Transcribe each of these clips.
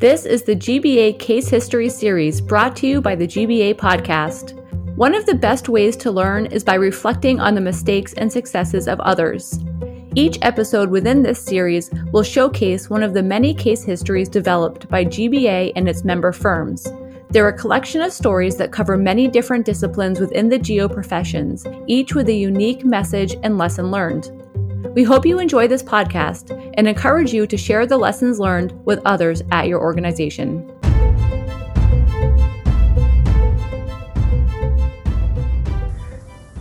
This is the GBA Case History Series brought to you by the GBA Podcast. One of the best ways to learn is by reflecting on the mistakes and successes of others. Each episode within this series will showcase one of the many case histories developed by GBA and its member firms. They're a collection of stories that cover many different disciplines within the geo professions, each with a unique message and lesson learned. We hope you enjoy this podcast and encourage you to share the lessons learned with others at your organization.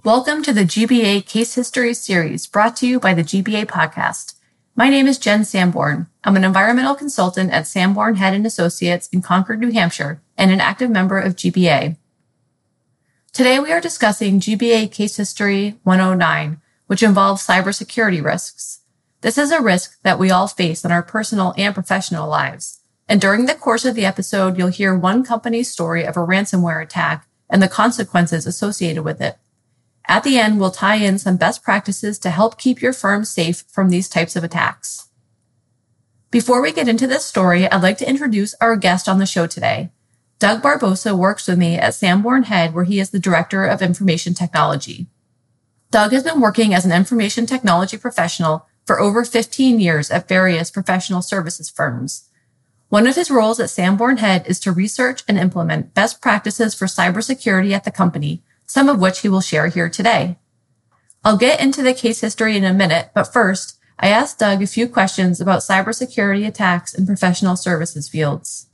Welcome to the GBA Case History Series brought to you by the GBA Podcast. My name is Jen Sanborn. I'm an environmental consultant at Sanborn Head and Associates in Concord, New Hampshire, and an active member of GBA. Today we are discussing GBA Case History 109, which involves cybersecurity risks. This is a risk that we all face in our personal and professional lives. And during the course of the episode, you'll hear one company's story of a ransomware attack and the consequences associated with it. At the end, we'll tie in some best practices to help keep your firm safe from these types of attacks. Before we get into this story, I'd like to introduce our guest on the show today. Doug Barbosa works with me at Sanborn Head, where he is the Director of Information Technology. Doug has been working as an information technology professional for over 15 years at various professional services firms. One of his roles at Sanborn Head is to research and implement best practices for cybersecurity at the company, some of which he will share here today. I'll get into the case history in a minute, but first, I asked Doug a few questions about cybersecurity attacks in professional services fields.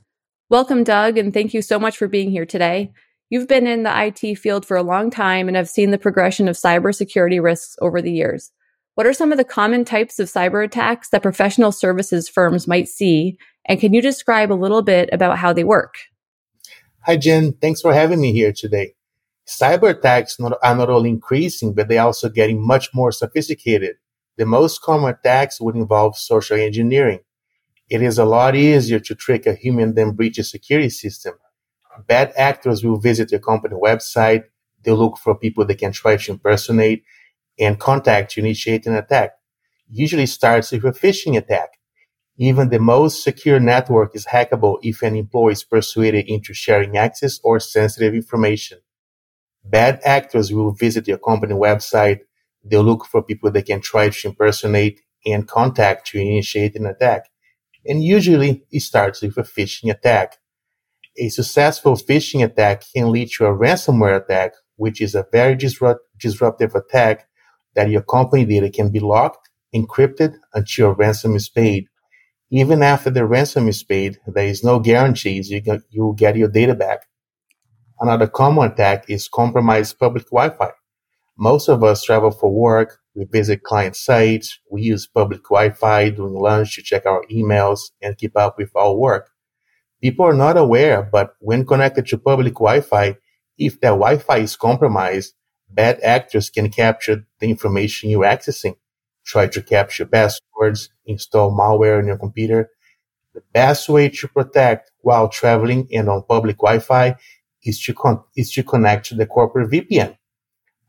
Welcome, Doug, and thank you so much for being here today. You've been in the IT field for a long time and have seen the progression of cybersecurity risks over the years. What are some of the common types of cyber attacks that professional services firms might see? And can you describe a little bit about how they work? Hi, Jen. Thanks for having me here today. Cyber attacks not, are not only increasing, but they're also getting much more sophisticated. The most common attacks would involve social engineering. It is a lot easier to trick a human than breach a security system bad actors will visit your company website. They'll look for people they can try to impersonate and contact to initiate an attack. Usually starts with a phishing attack. Even the most secure network is hackable if an employee is persuaded into sharing access or sensitive information. Bad actors will visit your company website. They'll look for people they can try to impersonate and contact to initiate an attack. And usually it starts with a phishing attack a successful phishing attack can lead to a ransomware attack, which is a very disrupt- disruptive attack that your company data can be locked, encrypted until a ransom is paid. Even after the ransom is paid, there is no guarantees you, get, you will get your data back. Another common attack is compromised public Wi-Fi. Most of us travel for work. We visit client sites. We use public Wi-Fi during lunch to check our emails and keep up with our work. People are not aware, but when connected to public Wi-Fi, if that Wi-Fi is compromised, bad actors can capture the information you're accessing, try to capture passwords, install malware on your computer. The best way to protect while traveling and on public Wi-Fi is to, con- is to connect to the corporate VPN.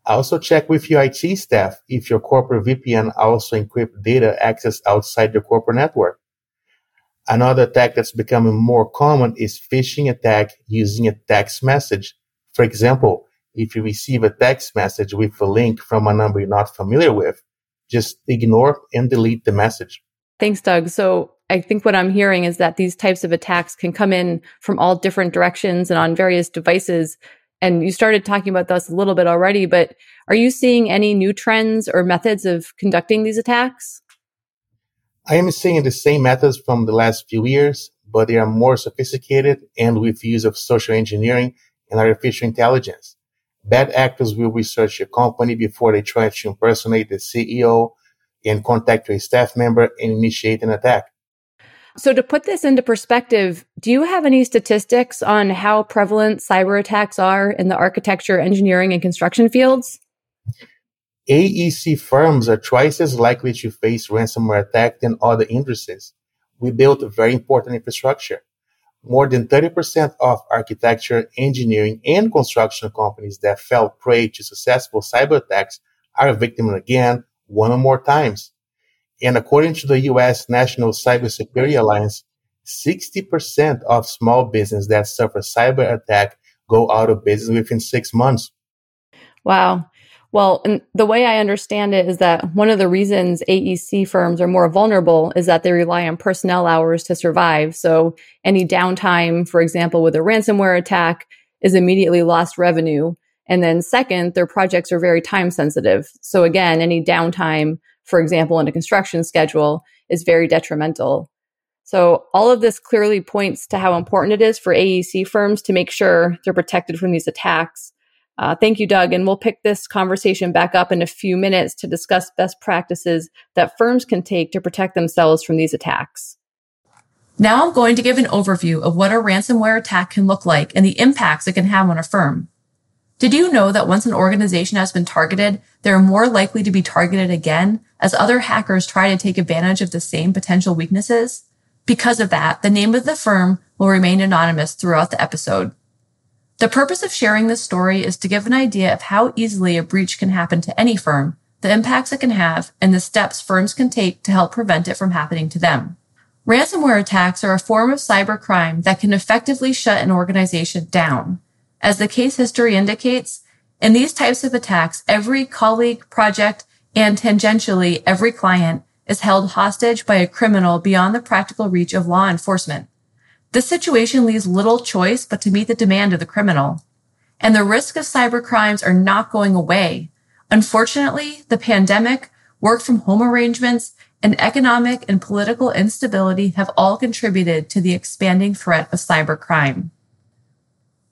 Also check with your IT staff if your corporate VPN also encrypt data accessed outside the corporate network. Another attack that's becoming more common is phishing attack using a text message. For example, if you receive a text message with a link from a number you're not familiar with, just ignore and delete the message. Thanks, Doug. So I think what I'm hearing is that these types of attacks can come in from all different directions and on various devices. And you started talking about this a little bit already, but are you seeing any new trends or methods of conducting these attacks? I am seeing the same methods from the last few years, but they are more sophisticated and with use of social engineering and artificial intelligence. Bad actors will research your company before they try to impersonate the CEO and contact your staff member and initiate an attack. So to put this into perspective, do you have any statistics on how prevalent cyber attacks are in the architecture, engineering, and construction fields? AEC firms are twice as likely to face ransomware attack than other industries. We built a very important infrastructure. More than 30% of architecture, engineering, and construction companies that fell prey to successful cyber attacks are victims again one or more times. And according to the U.S. National Cybersecurity Alliance, 60% of small business that suffer cyber attack go out of business within six months. Wow. Well, the way I understand it is that one of the reasons AEC firms are more vulnerable is that they rely on personnel hours to survive. So any downtime, for example, with a ransomware attack is immediately lost revenue. And then second, their projects are very time sensitive. So again, any downtime, for example, in a construction schedule is very detrimental. So all of this clearly points to how important it is for AEC firms to make sure they're protected from these attacks. Uh, thank you, Doug. And we'll pick this conversation back up in a few minutes to discuss best practices that firms can take to protect themselves from these attacks. Now I'm going to give an overview of what a ransomware attack can look like and the impacts it can have on a firm. Did you know that once an organization has been targeted, they're more likely to be targeted again as other hackers try to take advantage of the same potential weaknesses? Because of that, the name of the firm will remain anonymous throughout the episode. The purpose of sharing this story is to give an idea of how easily a breach can happen to any firm, the impacts it can have, and the steps firms can take to help prevent it from happening to them. Ransomware attacks are a form of cybercrime that can effectively shut an organization down. As the case history indicates, in these types of attacks, every colleague, project, and tangentially every client is held hostage by a criminal beyond the practical reach of law enforcement. This situation leaves little choice but to meet the demand of the criminal. And the risk of cyber crimes are not going away. Unfortunately, the pandemic, work from home arrangements, and economic and political instability have all contributed to the expanding threat of cybercrime.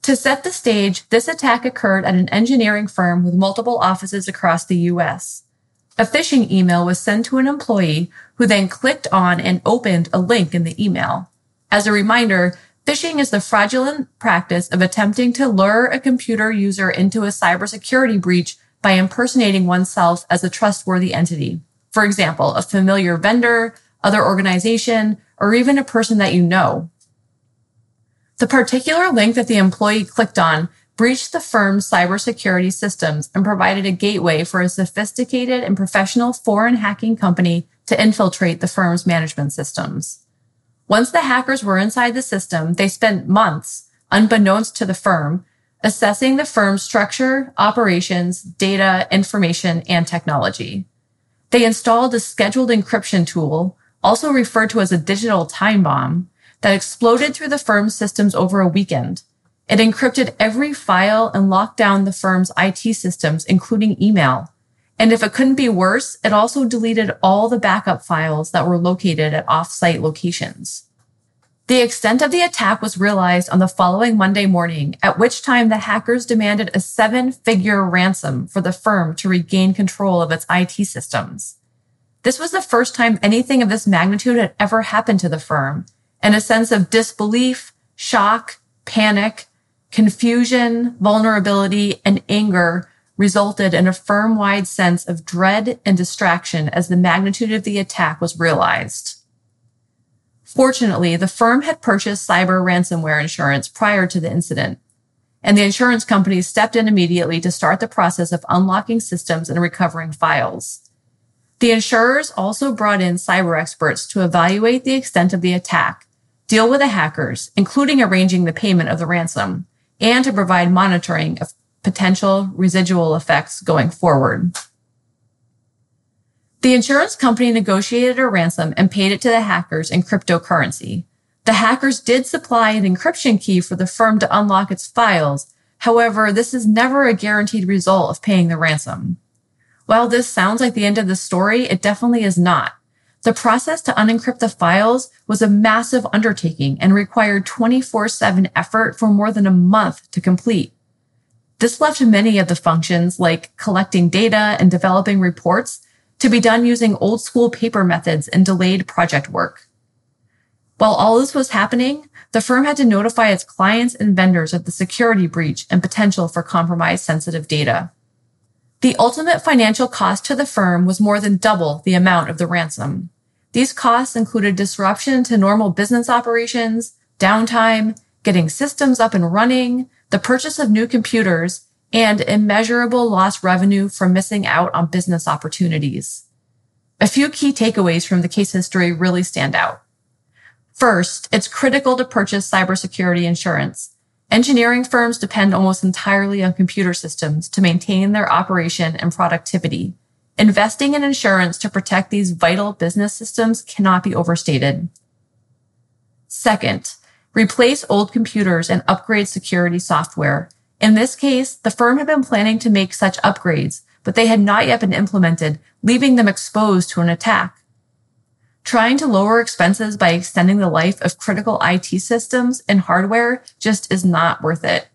To set the stage, this attack occurred at an engineering firm with multiple offices across the US. A phishing email was sent to an employee who then clicked on and opened a link in the email. As a reminder, phishing is the fraudulent practice of attempting to lure a computer user into a cybersecurity breach by impersonating oneself as a trustworthy entity. For example, a familiar vendor, other organization, or even a person that you know. The particular link that the employee clicked on breached the firm's cybersecurity systems and provided a gateway for a sophisticated and professional foreign hacking company to infiltrate the firm's management systems. Once the hackers were inside the system, they spent months, unbeknownst to the firm, assessing the firm's structure, operations, data, information, and technology. They installed a scheduled encryption tool, also referred to as a digital time bomb, that exploded through the firm's systems over a weekend. It encrypted every file and locked down the firm's IT systems, including email. And if it couldn't be worse, it also deleted all the backup files that were located at off-site locations. The extent of the attack was realized on the following Monday morning, at which time the hackers demanded a seven figure ransom for the firm to regain control of its IT systems. This was the first time anything of this magnitude had ever happened to the firm, and a sense of disbelief, shock, panic, confusion, vulnerability, and anger resulted in a firm wide sense of dread and distraction as the magnitude of the attack was realized. Fortunately, the firm had purchased cyber ransomware insurance prior to the incident, and the insurance company stepped in immediately to start the process of unlocking systems and recovering files. The insurers also brought in cyber experts to evaluate the extent of the attack deal with the hackers, including arranging the payment of the ransom, and to provide monitoring of potential residual effects going forward. The insurance company negotiated a ransom and paid it to the hackers in cryptocurrency. The hackers did supply an encryption key for the firm to unlock its files. However, this is never a guaranteed result of paying the ransom. While this sounds like the end of the story, it definitely is not. The process to unencrypt the files was a massive undertaking and required 24 7 effort for more than a month to complete. This left many of the functions like collecting data and developing reports to be done using old school paper methods and delayed project work. While all this was happening, the firm had to notify its clients and vendors of the security breach and potential for compromised sensitive data. The ultimate financial cost to the firm was more than double the amount of the ransom. These costs included disruption to normal business operations, downtime, getting systems up and running, the purchase of new computers, and immeasurable lost revenue from missing out on business opportunities. A few key takeaways from the case history really stand out. First, it's critical to purchase cybersecurity insurance. Engineering firms depend almost entirely on computer systems to maintain their operation and productivity. Investing in insurance to protect these vital business systems cannot be overstated. Second, replace old computers and upgrade security software. In this case, the firm had been planning to make such upgrades, but they had not yet been implemented, leaving them exposed to an attack. Trying to lower expenses by extending the life of critical IT systems and hardware just is not worth it.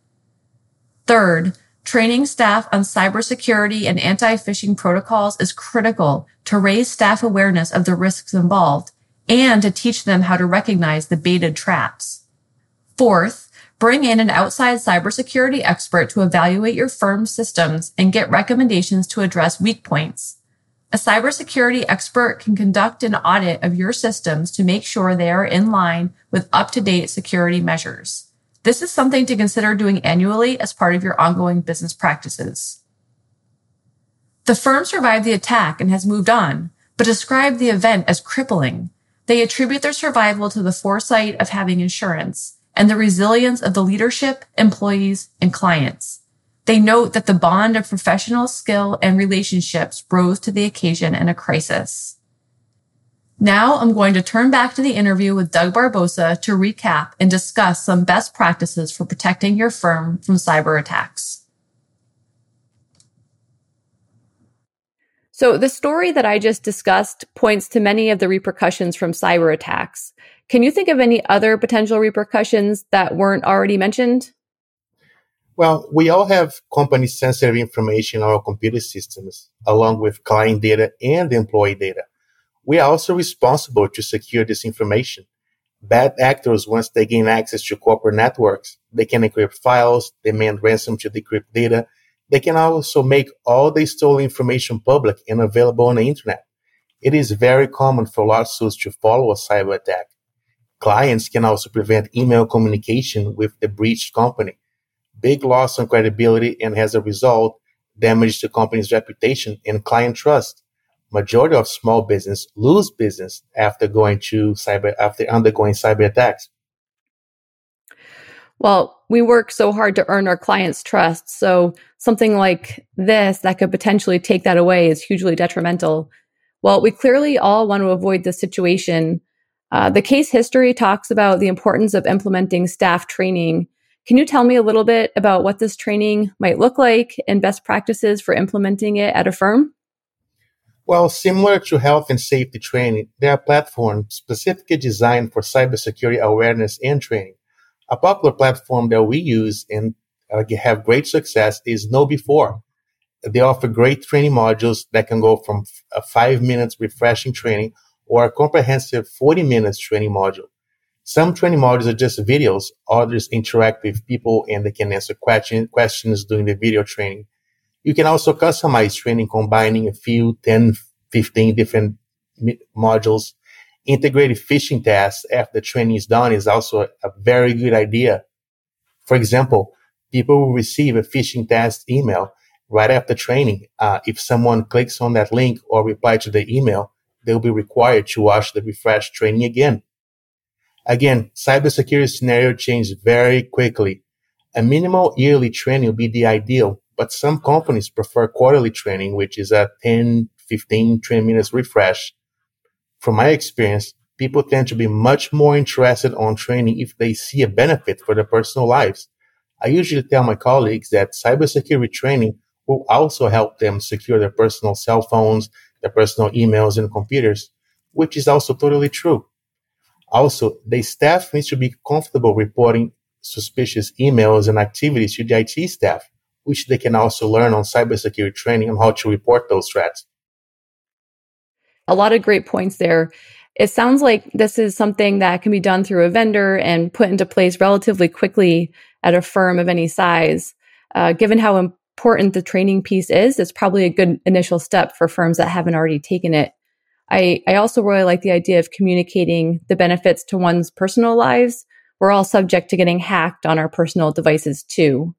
Third, training staff on cybersecurity and anti-phishing protocols is critical to raise staff awareness of the risks involved and to teach them how to recognize the baited traps. Fourth, bring in an outside cybersecurity expert to evaluate your firm's systems and get recommendations to address weak points. A cybersecurity expert can conduct an audit of your systems to make sure they are in line with up-to-date security measures. This is something to consider doing annually as part of your ongoing business practices. The firm survived the attack and has moved on, but described the event as crippling. They attribute their survival to the foresight of having insurance and the resilience of the leadership, employees, and clients. They note that the bond of professional skill and relationships rose to the occasion in a crisis. Now I'm going to turn back to the interview with Doug Barbosa to recap and discuss some best practices for protecting your firm from cyber attacks. So the story that I just discussed points to many of the repercussions from cyber attacks. Can you think of any other potential repercussions that weren't already mentioned? Well, we all have company sensitive information in our computer systems, along with client data and employee data. We are also responsible to secure this information. Bad actors, once they gain access to corporate networks, they can encrypt files, demand ransom to decrypt data. They can also make all the stolen information public and available on the internet. It is very common for lawsuits to follow a cyber attack. Clients can also prevent email communication with the breached company big loss on credibility and as a result, damage the company's reputation and client trust. Majority of small business lose business after going to cyber, after undergoing cyber attacks. Well, we work so hard to earn our clients' trust. So something like this that could potentially take that away is hugely detrimental. Well, we clearly all want to avoid this situation. Uh, the case history talks about the importance of implementing staff training can you tell me a little bit about what this training might look like and best practices for implementing it at a firm? Well, similar to health and safety training, there are platforms specifically designed for cybersecurity awareness and training. A popular platform that we use and uh, have great success is KnowBe4. They offer great training modules that can go from a five minutes refreshing training or a comprehensive 40 minutes training module. Some training modules are just videos. Others interact with people and they can answer question, questions during the video training. You can also customize training combining a few 10, 15 different modules. Integrated phishing tests after the training is done is also a, very good idea. For example, people will receive a phishing test email right after training. Uh, if someone clicks on that link or reply to the email, they'll be required to watch the refresh training again. Again, cybersecurity scenario change very quickly. A minimal yearly training will be the ideal, but some companies prefer quarterly training, which is a 10, 15, 20 minutes refresh. From my experience, people tend to be much more interested on training if they see a benefit for their personal lives. I usually tell my colleagues that cybersecurity training will also help them secure their personal cell phones, their personal emails and computers, which is also totally true. Also, the staff needs to be comfortable reporting suspicious emails and activities to the IT staff, which they can also learn on cybersecurity training on how to report those threats. A lot of great points there. It sounds like this is something that can be done through a vendor and put into place relatively quickly at a firm of any size. Uh, given how important the training piece is, it's probably a good initial step for firms that haven't already taken it. I, I also really like the idea of communicating the benefits to one's personal lives. We're all subject to getting hacked on our personal devices too.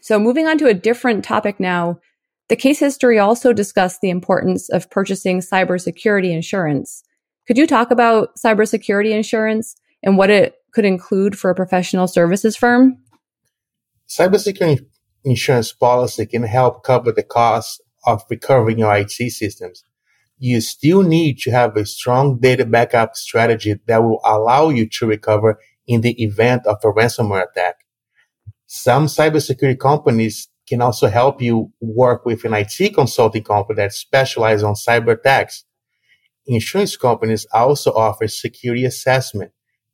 So moving on to a different topic now, the case history also discussed the importance of purchasing cybersecurity insurance. Could you talk about cybersecurity insurance and what it could include for a professional services firm? Cybersecurity insurance policy can help cover the cost of recovering your IT systems. You still need to have a strong data backup strategy that will allow you to recover in the event of a ransomware attack. Some cybersecurity companies can also help you work with an IT consulting company that specializes on cyber attacks. Insurance companies also offer security assessment.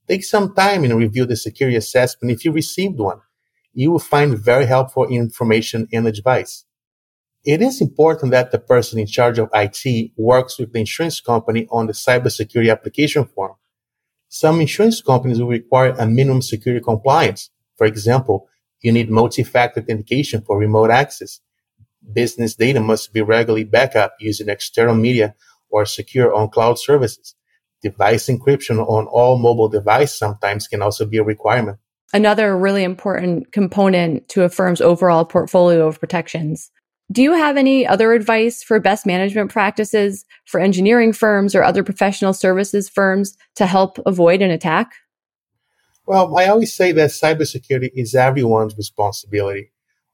Take some time and review the security assessment if you received one. You will find very helpful information and advice. It is important that the person in charge of IT works with the insurance company on the cybersecurity application form. Some insurance companies will require a minimum security compliance. For example, you need multi-factor authentication for remote access. Business data must be regularly backed up using external media or secure on cloud services. Device encryption on all mobile devices sometimes can also be a requirement. Another really important component to a firm's overall portfolio of protections. Do you have any other advice for best management practices for engineering firms or other professional services firms to help avoid an attack? Well, I always say that cybersecurity is everyone's responsibility.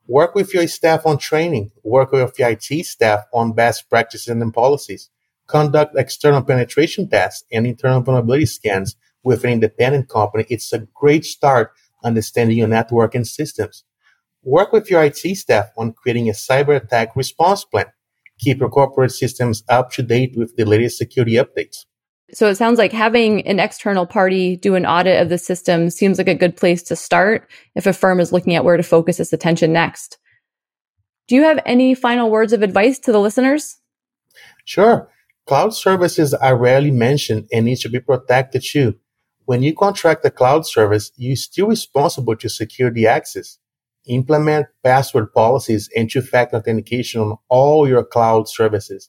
Work with your staff on training, work with your IT staff on best practices and policies, conduct external penetration tests and internal vulnerability scans with an independent company. It's a great start understanding your network and systems. Work with your IT staff on creating a cyber attack response plan. Keep your corporate systems up to date with the latest security updates. So it sounds like having an external party do an audit of the system seems like a good place to start if a firm is looking at where to focus its attention next. Do you have any final words of advice to the listeners? Sure. Cloud services are rarely mentioned and need to be protected too. When you contract a cloud service, you're still responsible to secure the access. Implement password policies and two-factor authentication on all your cloud services.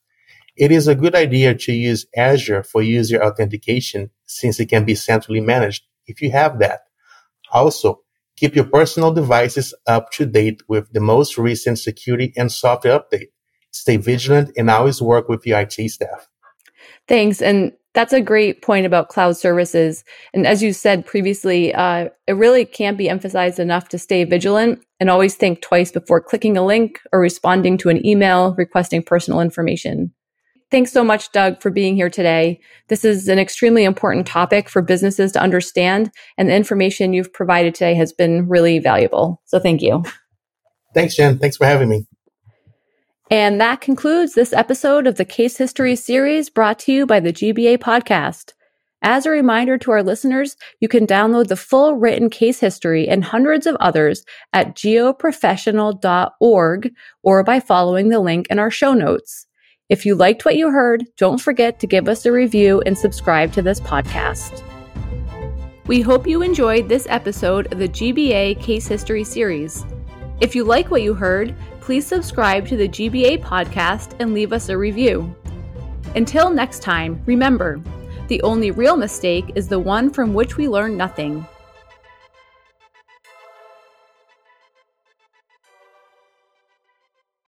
It is a good idea to use Azure for user authentication since it can be centrally managed if you have that. Also, keep your personal devices up to date with the most recent security and software update. Stay vigilant and always work with your IT staff. Thanks. And that's a great point about cloud services. And as you said previously, uh, it really can't be emphasized enough to stay vigilant and always think twice before clicking a link or responding to an email requesting personal information. Thanks so much, Doug, for being here today. This is an extremely important topic for businesses to understand, and the information you've provided today has been really valuable. So thank you. Thanks, Jen. Thanks for having me. And that concludes this episode of the Case History series brought to you by the GBA podcast. As a reminder to our listeners, you can download the full written case history and hundreds of others at geoprofessional.org or by following the link in our show notes. If you liked what you heard, don't forget to give us a review and subscribe to this podcast. We hope you enjoyed this episode of the GBA Case History series. If you like what you heard, please subscribe to the GBA podcast and leave us a review. Until next time, remember the only real mistake is the one from which we learn nothing.